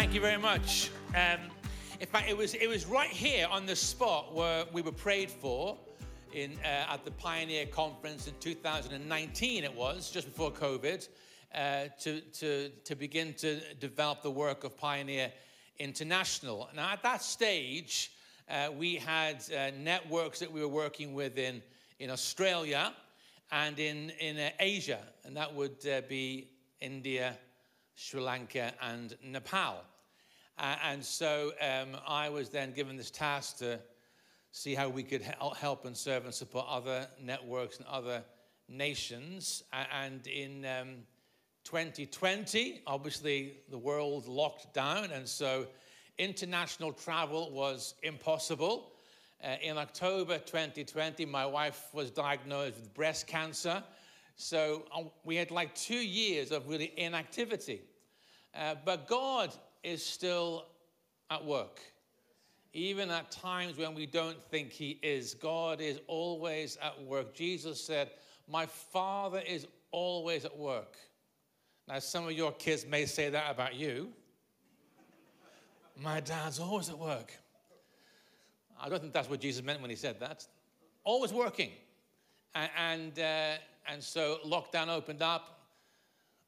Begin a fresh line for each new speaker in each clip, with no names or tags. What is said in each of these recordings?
Thank you very much. Um, in fact, it was, it was right here on the spot where we were prayed for in, uh, at the Pioneer Conference in 2019, it was, just before COVID, uh, to, to, to begin to develop the work of Pioneer International. Now, at that stage, uh, we had uh, networks that we were working with in, in Australia and in, in uh, Asia, and that would uh, be India, Sri Lanka, and Nepal. Uh, and so um, I was then given this task to see how we could help and serve and support other networks and other nations. And in um, 2020, obviously, the world locked down, and so international travel was impossible. Uh, in October 2020, my wife was diagnosed with breast cancer. So um, we had like two years of really inactivity. Uh, but God is still at work. Even at times when we don't think He is, God is always at work. Jesus said, My Father is always at work. Now, some of your kids may say that about you. My dad's always at work. I don't think that's what Jesus meant when he said that. Always working. And, and, uh, and so lockdown opened up.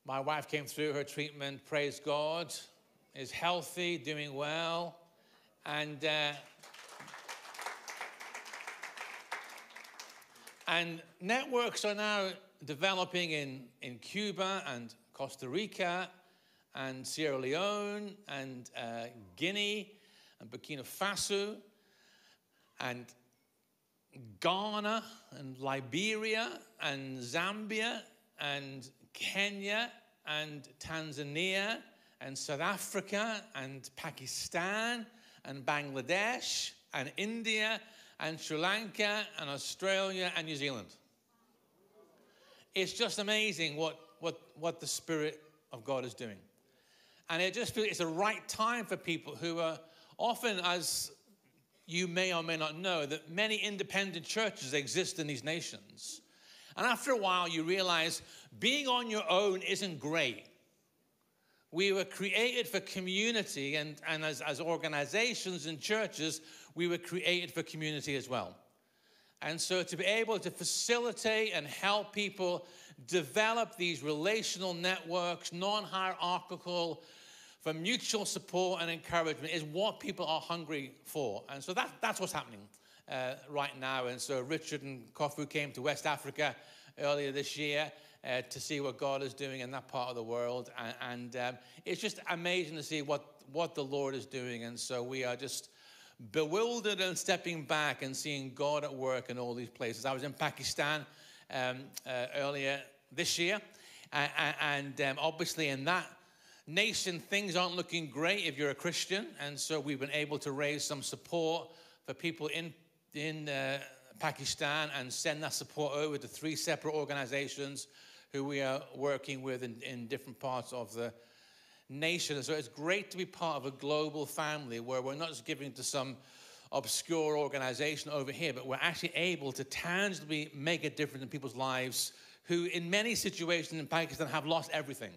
My wife came through her treatment, praise God, is healthy, doing well. And, uh, and networks are now developing in, in Cuba and Costa Rica and Sierra Leone and uh, Guinea and Burkina Faso and Ghana and Liberia and Zambia and Kenya and Tanzania and South Africa and Pakistan and Bangladesh and India and Sri Lanka and Australia and New Zealand. It's just amazing what, what, what the Spirit of God is doing. And it just feels it's the right time for people who are often, as you may or may not know, that many independent churches exist in these nations. And after a while, you realize being on your own isn't great. We were created for community, and, and as, as organizations and churches, we were created for community as well. And so to be able to facilitate and help people develop these relational networks, non hierarchical, for mutual support and encouragement is what people are hungry for. And so that, that's what's happening uh, right now. And so Richard and Kofu came to West Africa earlier this year uh, to see what God is doing in that part of the world. And, and um, it's just amazing to see what, what the Lord is doing. And so we are just bewildered and stepping back and seeing God at work in all these places. I was in Pakistan um, uh, earlier this year. and um, obviously, in that nation, things aren't looking great if you're a Christian. And so we've been able to raise some support for people in, in uh, Pakistan and send that support over to three separate organizations who we are working with in, in different parts of the nation. so it's great to be part of a global family where we're not just giving to some obscure organization over here, but we're actually able to tangibly make a difference in people's lives who, in many situations in Pakistan, have lost everything.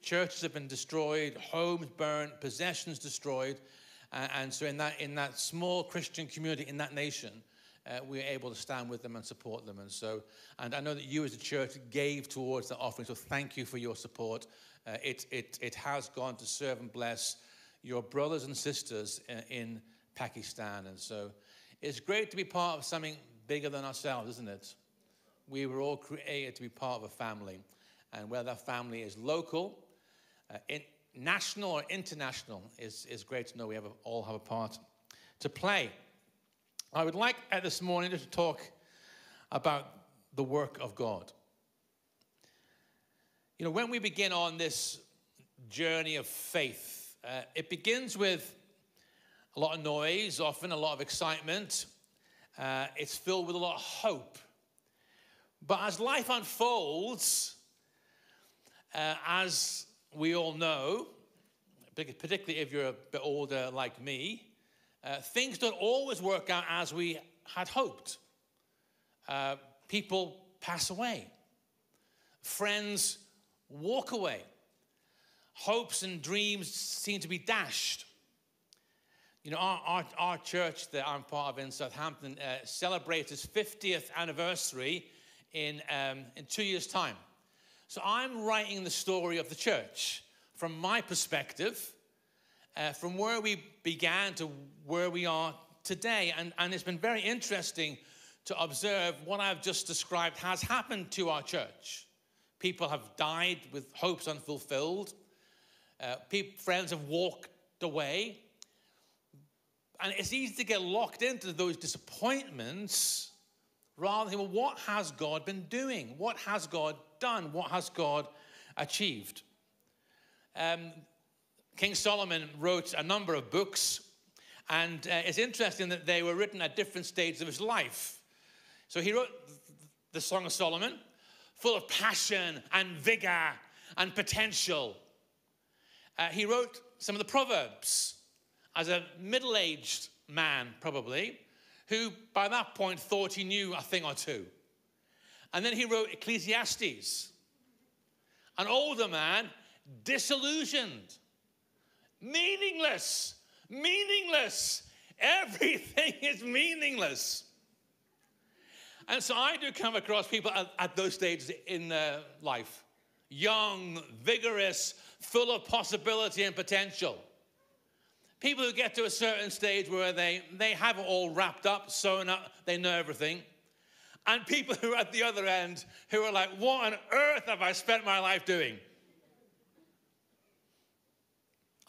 Churches have been destroyed, homes burnt, possessions destroyed. Uh, and so, in that, in that small Christian community in that nation, uh, we are able to stand with them and support them. And so, and I know that you as a church gave towards that offering, so thank you for your support. Uh, it, it, it has gone to serve and bless your brothers and sisters in, uh, in Pakistan. And so, it's great to be part of something bigger than ourselves, isn't it? We were all created to be part of a family. And whether that family is local, uh, in, national, or international, is, is great to know we have a, all have a part to play. I would like at this morning to talk about the work of God. You know, when we begin on this journey of faith, uh, it begins with a lot of noise, often a lot of excitement. Uh, it's filled with a lot of hope. But as life unfolds, uh, as we all know, particularly if you're a bit older like me, uh, things don't always work out as we had hoped. Uh, people pass away, friends walk away, hopes and dreams seem to be dashed. You know, our, our, our church that I'm part of in Southampton uh, celebrates its 50th anniversary in, um, in two years' time. So I'm writing the story of the church from my perspective, uh, from where we began to where we are today. And, and it's been very interesting to observe what I've just described has happened to our church. People have died with hopes unfulfilled. Uh, friends have walked away. And it's easy to get locked into those disappointments rather than, well, what has God been doing? What has God done? What has God achieved? Um, King Solomon wrote a number of books, and uh, it's interesting that they were written at different stages of his life. So he wrote the Song of Solomon, full of passion and vigor and potential. Uh, he wrote some of the Proverbs as a middle aged man, probably, who by that point thought he knew a thing or two. And then he wrote Ecclesiastes, an older man, disillusioned, meaningless, meaningless. Everything is meaningless. And so I do come across people at, at those stages in their life young, vigorous, full of possibility and potential. People who get to a certain stage where they, they have it all wrapped up, sewn up, they know everything. And people who are at the other end who are like, what on earth have I spent my life doing?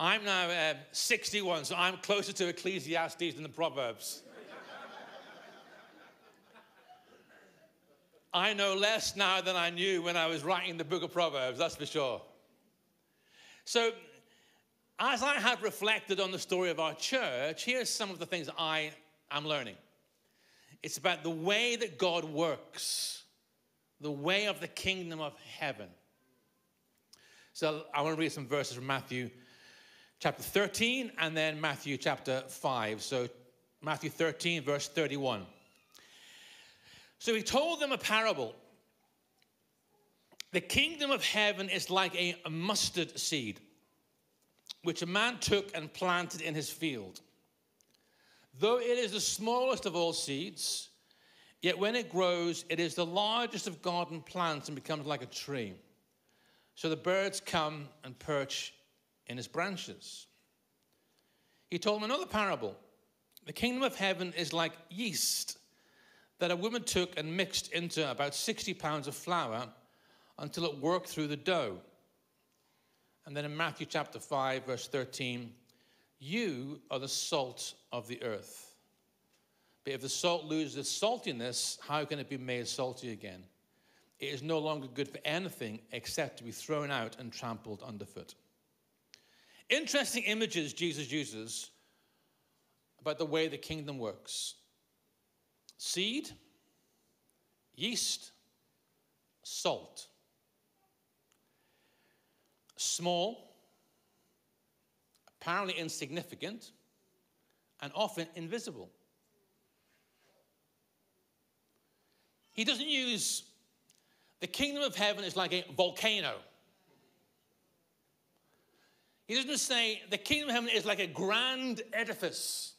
I'm now uh, 61, so I'm closer to Ecclesiastes than the Proverbs. I know less now than I knew when I was writing the book of Proverbs, that's for sure. So, as I have reflected on the story of our church, here's some of the things I am learning. It's about the way that God works, the way of the kingdom of heaven. So, I want to read some verses from Matthew chapter 13 and then Matthew chapter 5. So, Matthew 13, verse 31. So he told them a parable. The kingdom of heaven is like a, mustard seed, which a man took and planted in his field. Though it is the smallest of all seeds, yet when it grows, it is the largest of garden plants and becomes like a tree. So the birds come and perch in its branches. He told them another parable. The kingdom of heaven is like yeast that a woman took and mixed into about 60 pounds of flour until it worked through the dough. And then in Matthew chapter 5, verse 13, you are the salt of the earth. But if the salt loses its saltiness, how can it be made salty again? It is no longer good for anything except to be thrown out and trampled underfoot. Interesting images Jesus uses about the way the kingdom works seed, yeast, salt. Small, apparently insignificant, and often invisible. He doesn't use the kingdom of heaven is like a volcano. He doesn't say the kingdom of heaven is like a grand edifice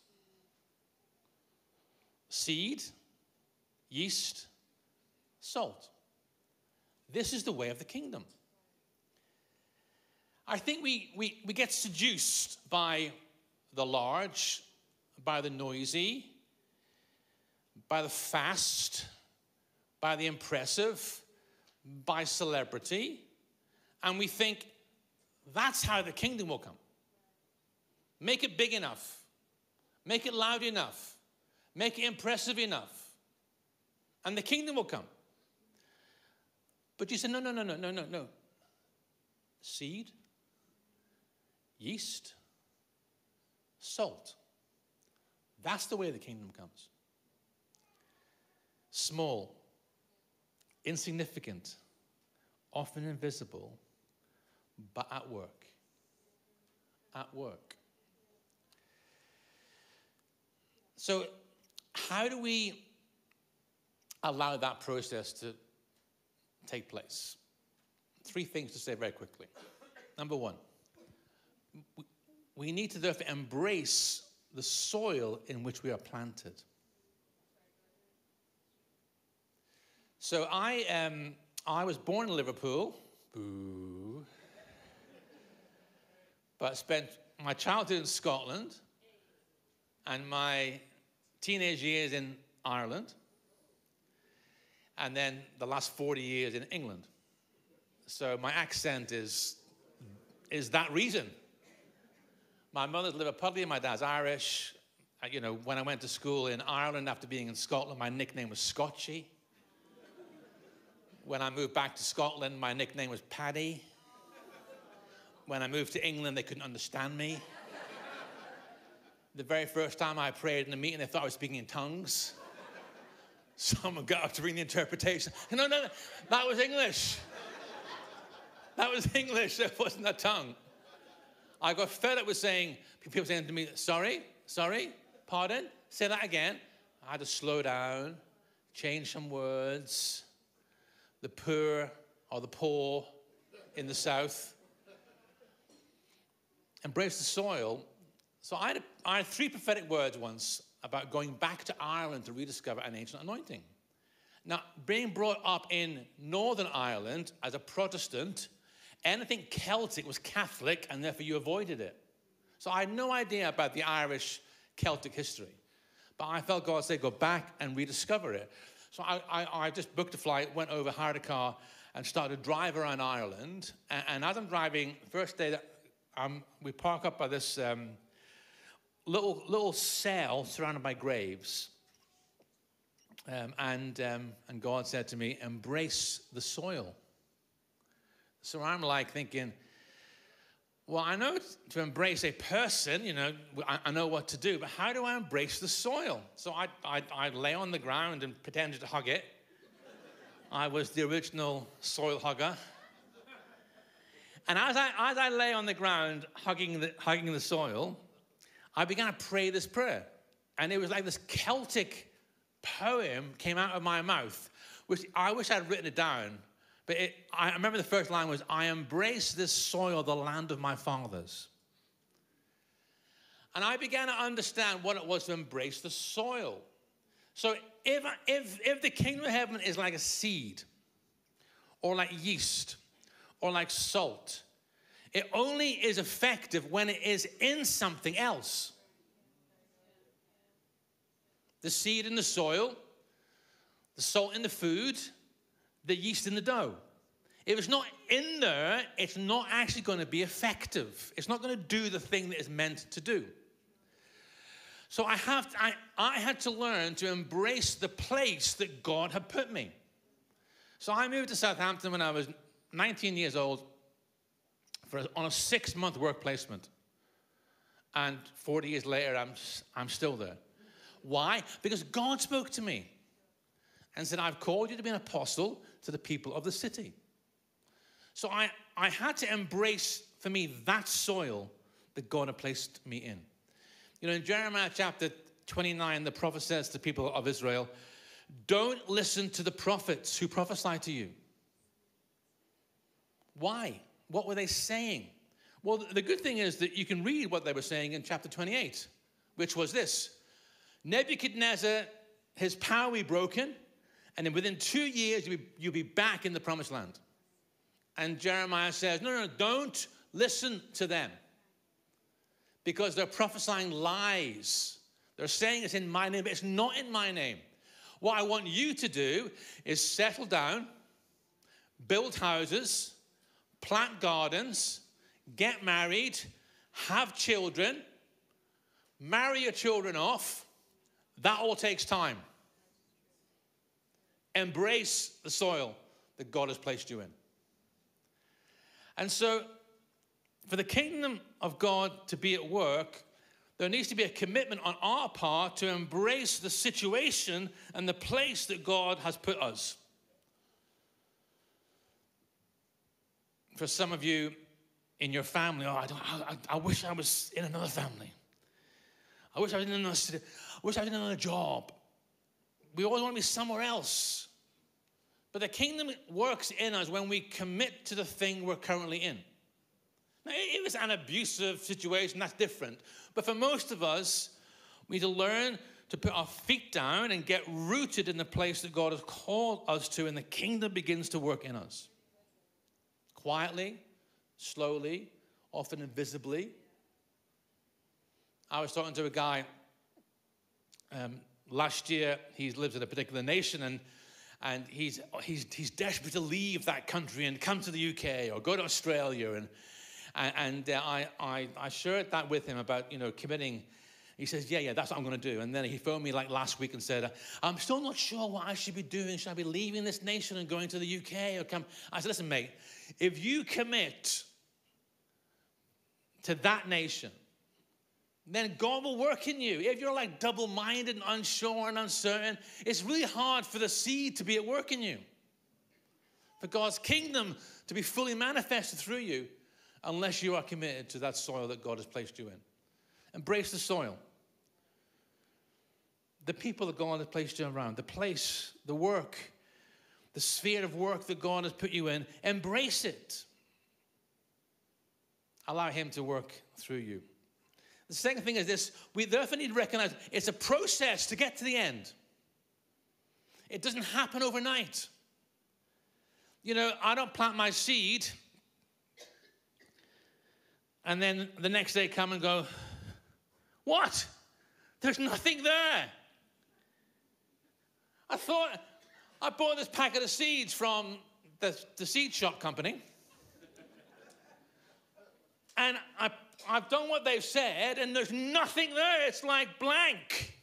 seed, yeast, salt. This is the way of the kingdom. I think we, we, we get seduced by the large, by the noisy, by the fast, by the impressive, by celebrity, and we think that's how the kingdom will come. Make it big enough, make it loud enough, Make it impressive enough, and the kingdom will come. But you said, no, no, no, no, no, no, no. Seed, yeast, salt. That's the way the kingdom comes. Small, insignificant, often invisible, but at work. At work. So how do we allow that process to take place? Three things to say very quickly. Number one, we need to therefore embrace the soil in which we are planted. So I, um, I was born in Liverpool, boo, but spent my childhood in Scotland and my teenage years in Ireland, and then the last 40 years in England. So my accent is, is that reason. My mother's Liverpudlian, my dad's Irish. Uh, you know, when I went to school in Ireland after being in Scotland, my nickname was Scotchy. When I moved back to Scotland, my nickname was Paddy. When I moved to England, they couldn't understand me. The very first time I prayed in a meeting, they thought I was speaking in tongues. Someone got up to read the interpretation. No, no, no, that was English. That was English, that wasn't a tongue. I got fed up with saying, people saying to me, sorry, sorry, pardon, say that again. I had to slow down, change some words. The poor or the poor in the south. Embrace the soil. So I had, had three prophetic words once about going back to Ireland to rediscover an ancient anointing. Now, being brought up in Northern Ireland as a Protestant, Anything Celtic was Catholic, and therefore you avoided it. So I had no idea about the Irish Celtic history. But I felt God say, go back and rediscover it. So I, I, I just booked a flight, went over, hired a car, and started to drive around Ireland. And, and as I'm driving, first day that we park up by this um, little, little cell surrounded by graves. Um, and, um, and God said to me, embrace the soil. So I'm like thinking, well, I know to embrace a person, you know, I, I, know what to do, but how do I embrace the soil? So I, I, I lay on the ground and pretended to hug it. I was the original soil hugger. And as I, as I lay on the ground hugging the, hugging the soil, I began to pray this prayer. And it was like this Celtic poem came out of my mouth, which I wish I'd written it down but it, I remember the first line was, I embrace this soil, the land of my fathers. And I began to understand what it was to embrace the soil. So if, if, if the kingdom of heaven is like a seed, or like yeast, or like salt, it only is effective when it is in something else. The seed in the soil, the salt in the food, the yeast in the dough. If it's not in there, it's not actually going to be effective. It's not going to do the thing that it's meant to do. So I have to, I, I had to learn to embrace the place that God had put me. So I moved to Southampton when I was 19 years old for, on a six month work placement. And 40 years later, I'm, I'm still there. Why? Because God spoke to me and said, I've called you to be an apostle to the people of the city. So I, I had to embrace, for me, that soil that God had placed me in. You know, in Jeremiah chapter 29, the prophet says to the people of Israel, Don't listen to the prophets who prophesy to you. Why? What were they saying? Well, the good thing is that you can read what they were saying in chapter 28, which was this Nebuchadnezzar, his power will be broken, and then within two years, you'll be, you'll be back in the promised land. And Jeremiah says, No, no, don't listen to them because they're prophesying lies. They're saying it's in my name, but it's not in my name. What I want you to do is settle down, build houses, plant gardens, get married, have children, marry your children off. That all takes time. Embrace the soil that God has placed you in. And so, for the kingdom of God to be at work, there needs to be a commitment on our part to embrace the situation and the place that God has put us. For some of you in your family, oh, I, I, I wish I was in another family. I wish I was in another city. I wish I was in another job. We always want to be somewhere else. But the kingdom works in us when we commit to the thing we're currently in. Now, it was an abusive situation, that's different. But for most of us, we need to learn to put our feet down and get rooted in the place that God has called us to, and the kingdom begins to work in us. Quietly, slowly, often invisibly. I was talking to a guy um, last year. He lives in a particular nation, and and he's, he's, he's desperate to leave that country and come to the UK or go to Australia. And, and, uh, I, I, I shared that with him about, you know, committing he says, Yeah, yeah, that's what I'm going to do. And then he phoned me like last week and said, I'm still not sure what I should be doing. Should I be leaving this nation and going to the UK or come? I said, Listen, mate, if you commit to that nation, then God will work in you. If you're like double minded and unsure and uncertain, it's really hard for the seed to be at work in you. For God's kingdom to be fully manifested through you, unless you are committed to that soil that God has placed you in. Embrace the soil the people that God has placed you around, the place, the work, the sphere of work that God has put you in, embrace it. Allow Him to work through you. The second thing is this we therefore need to recognize it's a process to get to the end. It doesn't happen overnight. You know, I don't plant my seed and then the next day come and go, What? There's nothing there. I thought I bought this packet of seeds from the, the seed shop company. and I, I've done what they've said, and there's nothing there. It's like blank.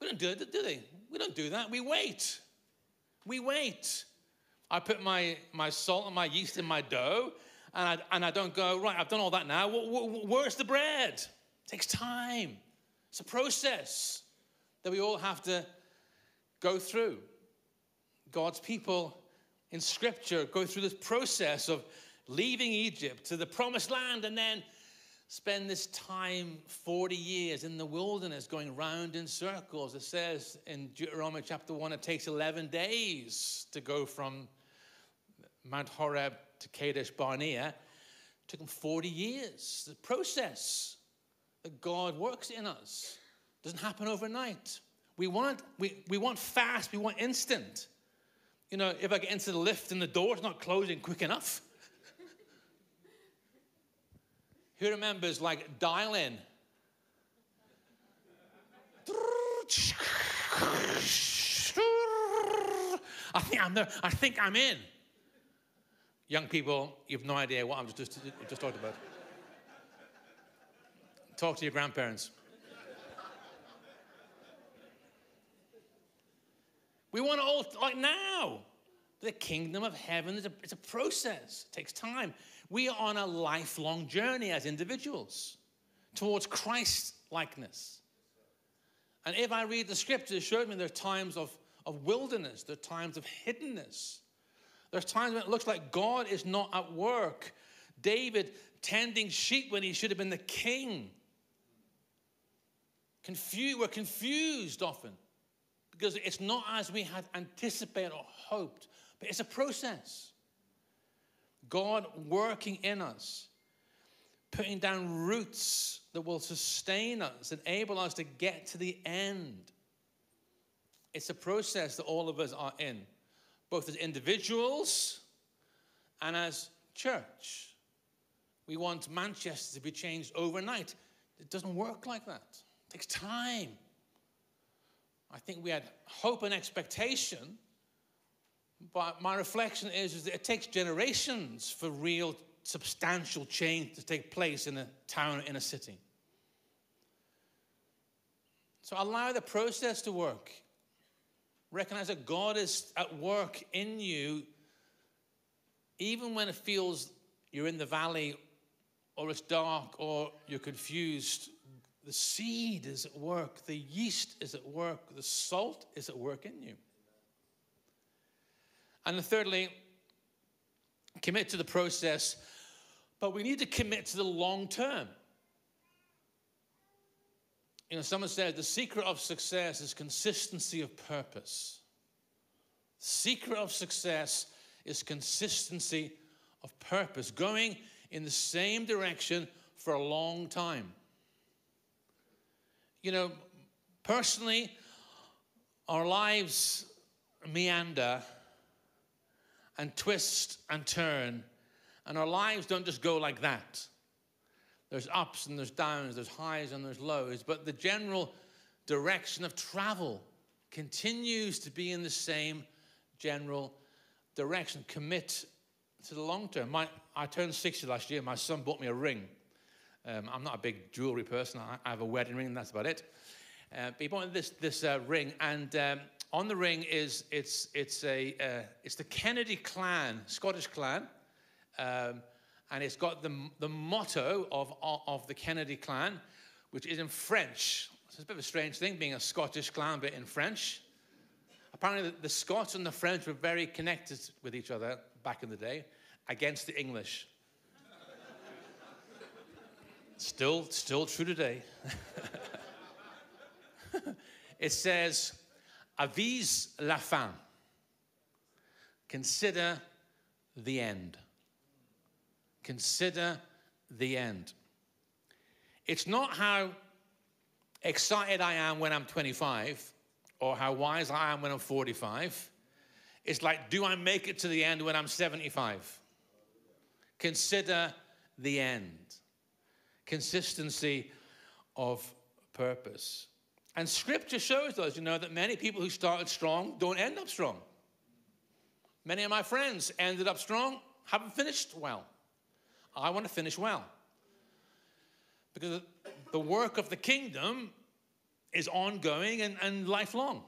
We don't do it, do they? We don't do that. We wait. We wait. I put my, my salt and my yeast in my dough, and I, and I don't go, right, I've done all that now. Where's the bread? It takes time. It's a process that we all have to go through. God's people in Scripture go through this process of leaving Egypt to the promised land and then spend this time 40 years in the wilderness going round in circles. It says in Deuteronomy chapter 1 it takes 11 days to go from Mount Horeb to Kadesh Barnea. It took them 40 years. The process that God works in us doesn't happen overnight. We want, we, we want fast, we want instant. You know, if I get into the lift and the door's not closing quick enough. Who remembers like dial in? I think I'm there. I think I'm in. Young people, you have no idea what I'm just, just, just talked about. Talk to your grandparents. We want it all like now. The kingdom of heaven is a, it's a process, it takes time. We are on a lifelong journey as individuals towards Christ likeness. And if I read the scriptures, it shows me there are times of, of wilderness, there are times of hiddenness. There's times when it looks like God is not at work. David tending sheep when he should have been the king. Confused, we're confused often because it's not as we had anticipated or hoped, but it's a process. God working in us, putting down roots that will sustain us, enable us to get to the end. It's a process that all of us are in, both as individuals and as church. We want Manchester to be changed overnight. It doesn't work like that. It takes time. I think we had hope and expectation, but my reflection is, is that it takes generations for real substantial change to take place in a town, or in a city. So allow the process to work. Recognize that God is at work in you, even when it feels you're in the valley or it's dark or you're confused. The seed is at work, the yeast is at work, the salt is at work in you. And thirdly, commit to the process, but we need to commit to the long term. You know, someone said the secret of success is consistency of purpose. Secret of success is consistency of purpose, going in the same direction for a long time. You know, personally, our lives meander and twist and turn, and our lives don't just go like that. There's ups and there's downs, there's highs and there's lows, but the general direction of travel continues to be in the same general direction. Commit to the long term. My, I turned 60 last year. My son bought me a ring. Um, I'm not a big jewelry person. I, I have a wedding ring, and that's about it. Uh, but he bought this, this uh, ring, and um, on the ring is it's, it's, a, uh, it's the Kennedy clan, Scottish clan. Um, and it's got the, the motto of, of the Kennedy clan, which is in French. So it's a bit of a strange thing being a Scottish clan, but in French. Apparently, the, the Scots and the French were very connected with each other back in the day against the English. Still, still true today. it says, avise la fin. Consider the end. Consider the end. It's not how excited I am when I'm 25 or how wise I am when I'm 45. It's like, do I make it to the end when I'm 75? Consider the end. Consistency of purpose. And scripture shows us, you know, that many people who started strong don't end up strong. Many of my friends ended up strong, haven't finished well. I want to finish well. Because the work of the kingdom is ongoing and, and lifelong.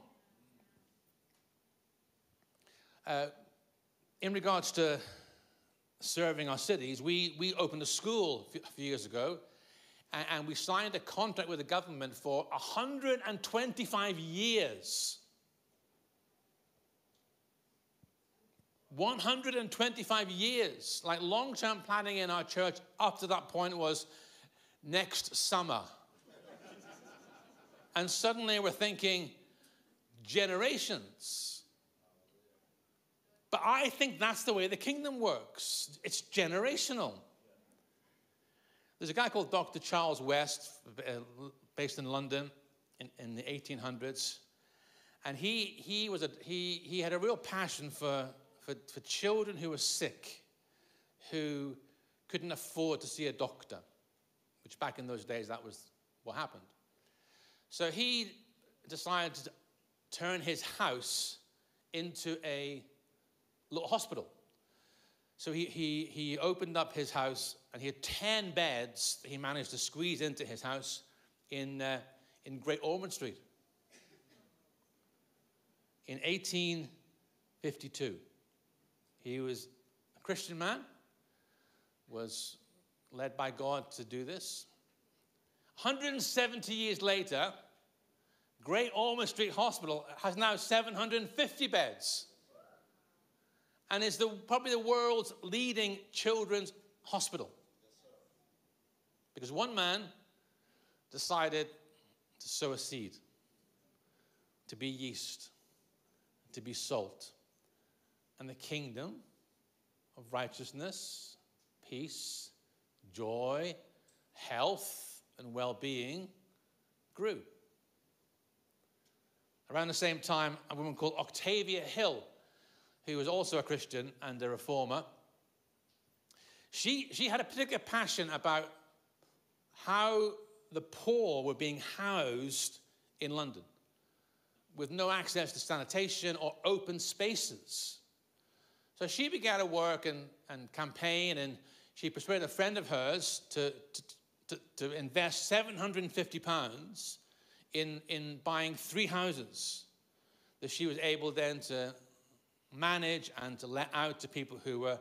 Uh, in regards to serving our cities, we, we opened a school a few years ago and, we signed a contract with the government for 125 years 125 years. Like long term planning in our church up to that point was next summer. and suddenly we're thinking generations. But I think that's the way the kingdom works it's generational. There's a guy called Dr. Charles West, uh, based in London in, in the 1800s. And he, he, was a, he, he had a real passion for for, for children who were sick, who couldn't afford to see a doctor, which back in those days, that was what happened. So he decided to turn his house into a little hospital. So he, he, he opened up his house and he had 10 beds he managed to squeeze into his house in, uh, in Great Ormond Street in 1852. He was a Christian man, was led by God to do this. 170 years later, Great Ormond Street Hospital has now 750 beds and is the, probably the world's leading children's hospital. Because one man decided to sow a seed, to be yeast, to be salt and the kingdom of righteousness, peace, joy, health, and well being grew. Around the same time, a woman called Octavia Hill, who was also a Christian and a reformer, she, she had a particular passion about how the poor were being housed in London with no access to sanitation or open spaces. So she began to work and, and campaign, and she persuaded a friend of hers to, to, to, to invest 750 pounds in, in buying three houses that she was able then to manage and to let out to people who were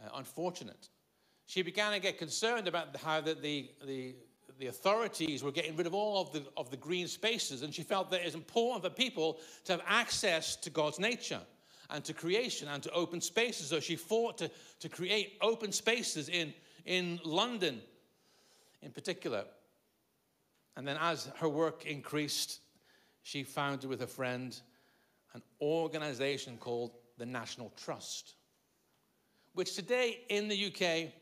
uh, unfortunate. She began to get concerned about how that the, the, the authorities were getting rid of all of the, of the green spaces, and she felt that it's important for people to have access to God's nature and to creation and to open spaces. So she fought to, to create open spaces in, in London in particular. And then as her work increased, she founded with a friend an organization called the National Trust, which today in the UK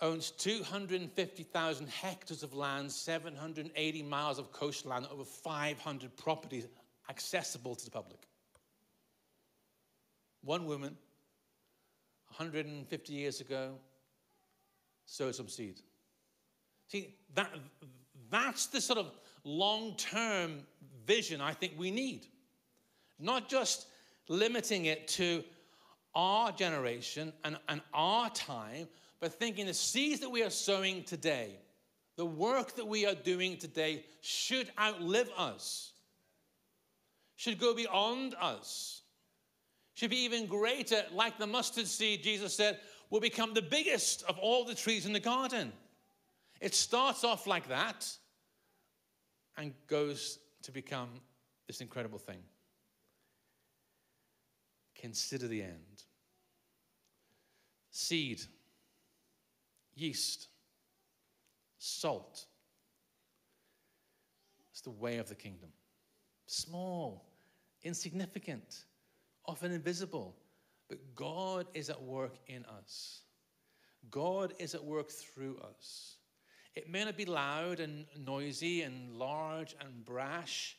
owns 250,000 hectares of land, 780 miles of coastline, over 500 properties accessible to the public. One woman, 150 years ago, sowed some seed. See, that, that's the sort of long term vision I think we need. Not just limiting it to our generation and, and our time, but thinking the seeds that we are sowing today, the work that we are doing today should outlive us, should go beyond us, should be even greater, like the mustard seed, Jesus said, will become the biggest of all the trees in the garden. It starts off like that and goes to become this incredible thing. Consider the end. Seed, yeast, salt. It's the way of the kingdom. Small, insignificant, often invisible, but God is at work in us. God is at work through us. It may not be loud and noisy and large and brash,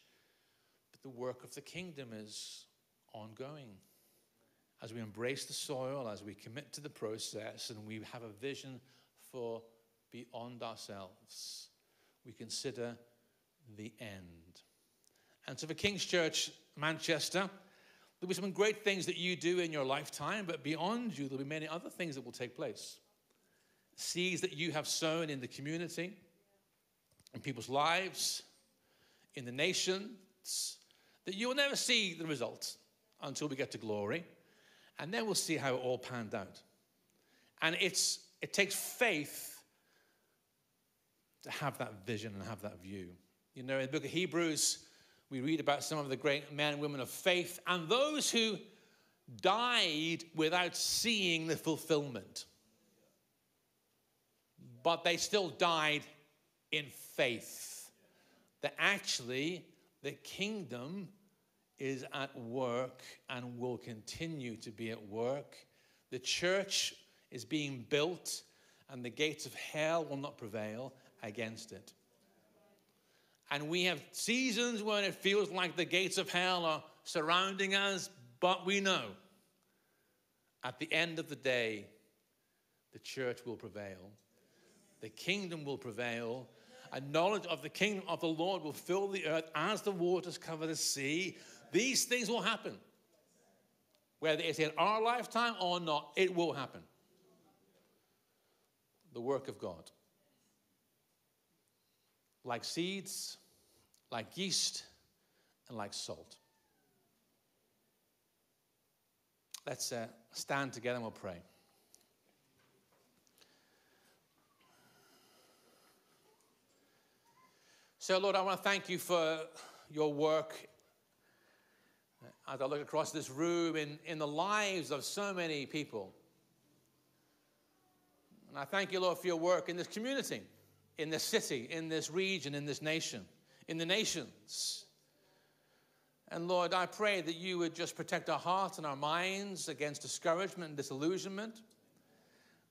but the work of the kingdom is ongoing. As we embrace the soil, as we commit to the process, and we have a vision for beyond ourselves, we consider the end. And so, for King's Church Manchester, there'll be some great things that you do in your lifetime, but beyond you, there'll be many other things that will take place seeds that you have sown in the community, in people's lives, in the nations, that you will never see the results until we get to glory. And then we'll see how it all panned out. And it's, it takes faith to have that vision and have that view. You know, in the book of Hebrews, we read about some of the great men and women of faith and those who died without seeing the fulfillment but they still died in faith. That actually the kingdom is at work and will continue to be at work. The church is being built, and the gates of hell will not prevail against it. And we have seasons when it feels like the gates of hell are surrounding us, but we know at the end of the day, the church will prevail the kingdom will prevail, and knowledge of the kingdom of the Lord will fill the earth as the waters cover the sea. These things will happen. Whether it's in our lifetime or not, it will happen. The work of God. Like seeds, like yeast, and like salt. Let's uh, stand together and we'll pray. So, Lord, I want to thank you for your work as I look across this room in, in the lives of so many people. And I thank you, Lord, for your work in this community, in this city, in this region, in this nation, in the nations. And Lord, I pray that you would just protect our hearts and our minds against discouragement and disillusionment.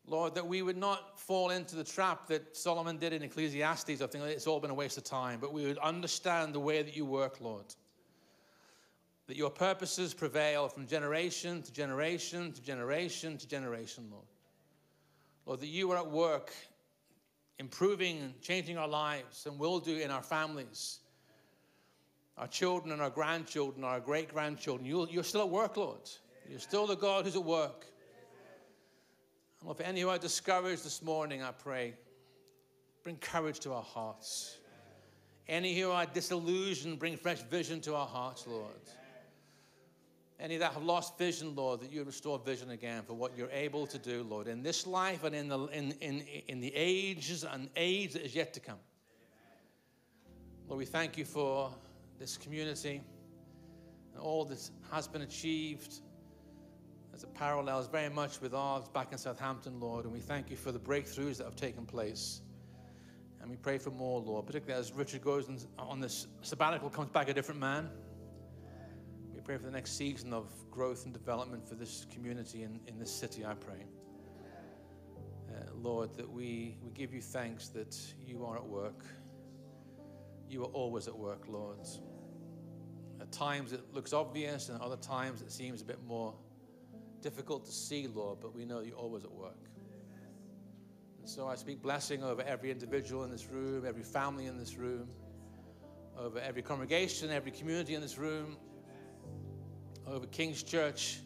Lord, that we would not fall into the trap that Solomon did in Ecclesiastes of thinking it's all been a waste of time, but we would understand the way that you work, Lord. That your purposes prevail from generation to generation to generation to generation, Lord. Lord, that you are at work improving and changing our lives and will do in our families, our children and our grandchildren, our great grandchildren. You're still at work, Lord. You're still the God who's at work. And Lord, if any who are discouraged this morning, I pray, bring courage to our hearts. Any who are disillusioned, bring fresh vision to our hearts, Lord. Any that have lost vision, Lord, that you restore vision again for what you're able to do, Lord, in this life and in the, in, in, in the ages and age that is yet to come. Lord, we thank you for this community and all that has been achieved there's a parallels very much with ours back in Southampton, Lord, and we thank you for the breakthroughs that have taken place. And we pray for more, Lord, particularly as Richard goes on this sabbatical, comes back a different man. Pray for the next season of growth and development for this community in, in this city, I pray. Uh, Lord, that we, we give you thanks that you are at work. You are always at work, Lord. At times it looks obvious, and at other times it seems a bit more difficult to see, Lord, but we know you're always at work. And so I speak blessing over every individual in this room, every family in this room, over every congregation, every community in this room, over King's Church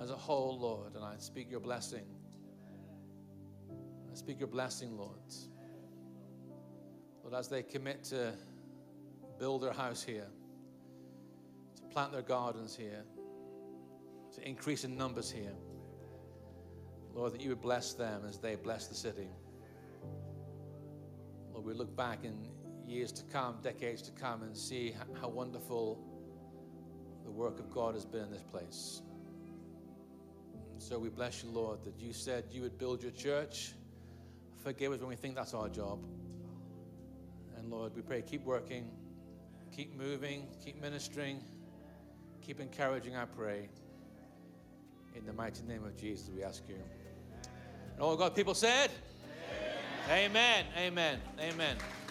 as a whole, Lord. And I speak your blessing. I speak your blessing, Lord. Lord, as they commit to build their house here, to plant their gardens here, to increase in numbers here, Lord, that you would bless them as they bless the city. Lord, we look back in years to come, decades to come, and see how wonderful the work of God has been in this place. And so we bless you, Lord, that you said you would build your church Forgive us when we think that's our job. And Lord, we pray, keep working, keep moving, keep ministering, keep encouraging, I pray. In the mighty name of Jesus, we ask you. And all God people said, Amen. Amen. Amen. Amen.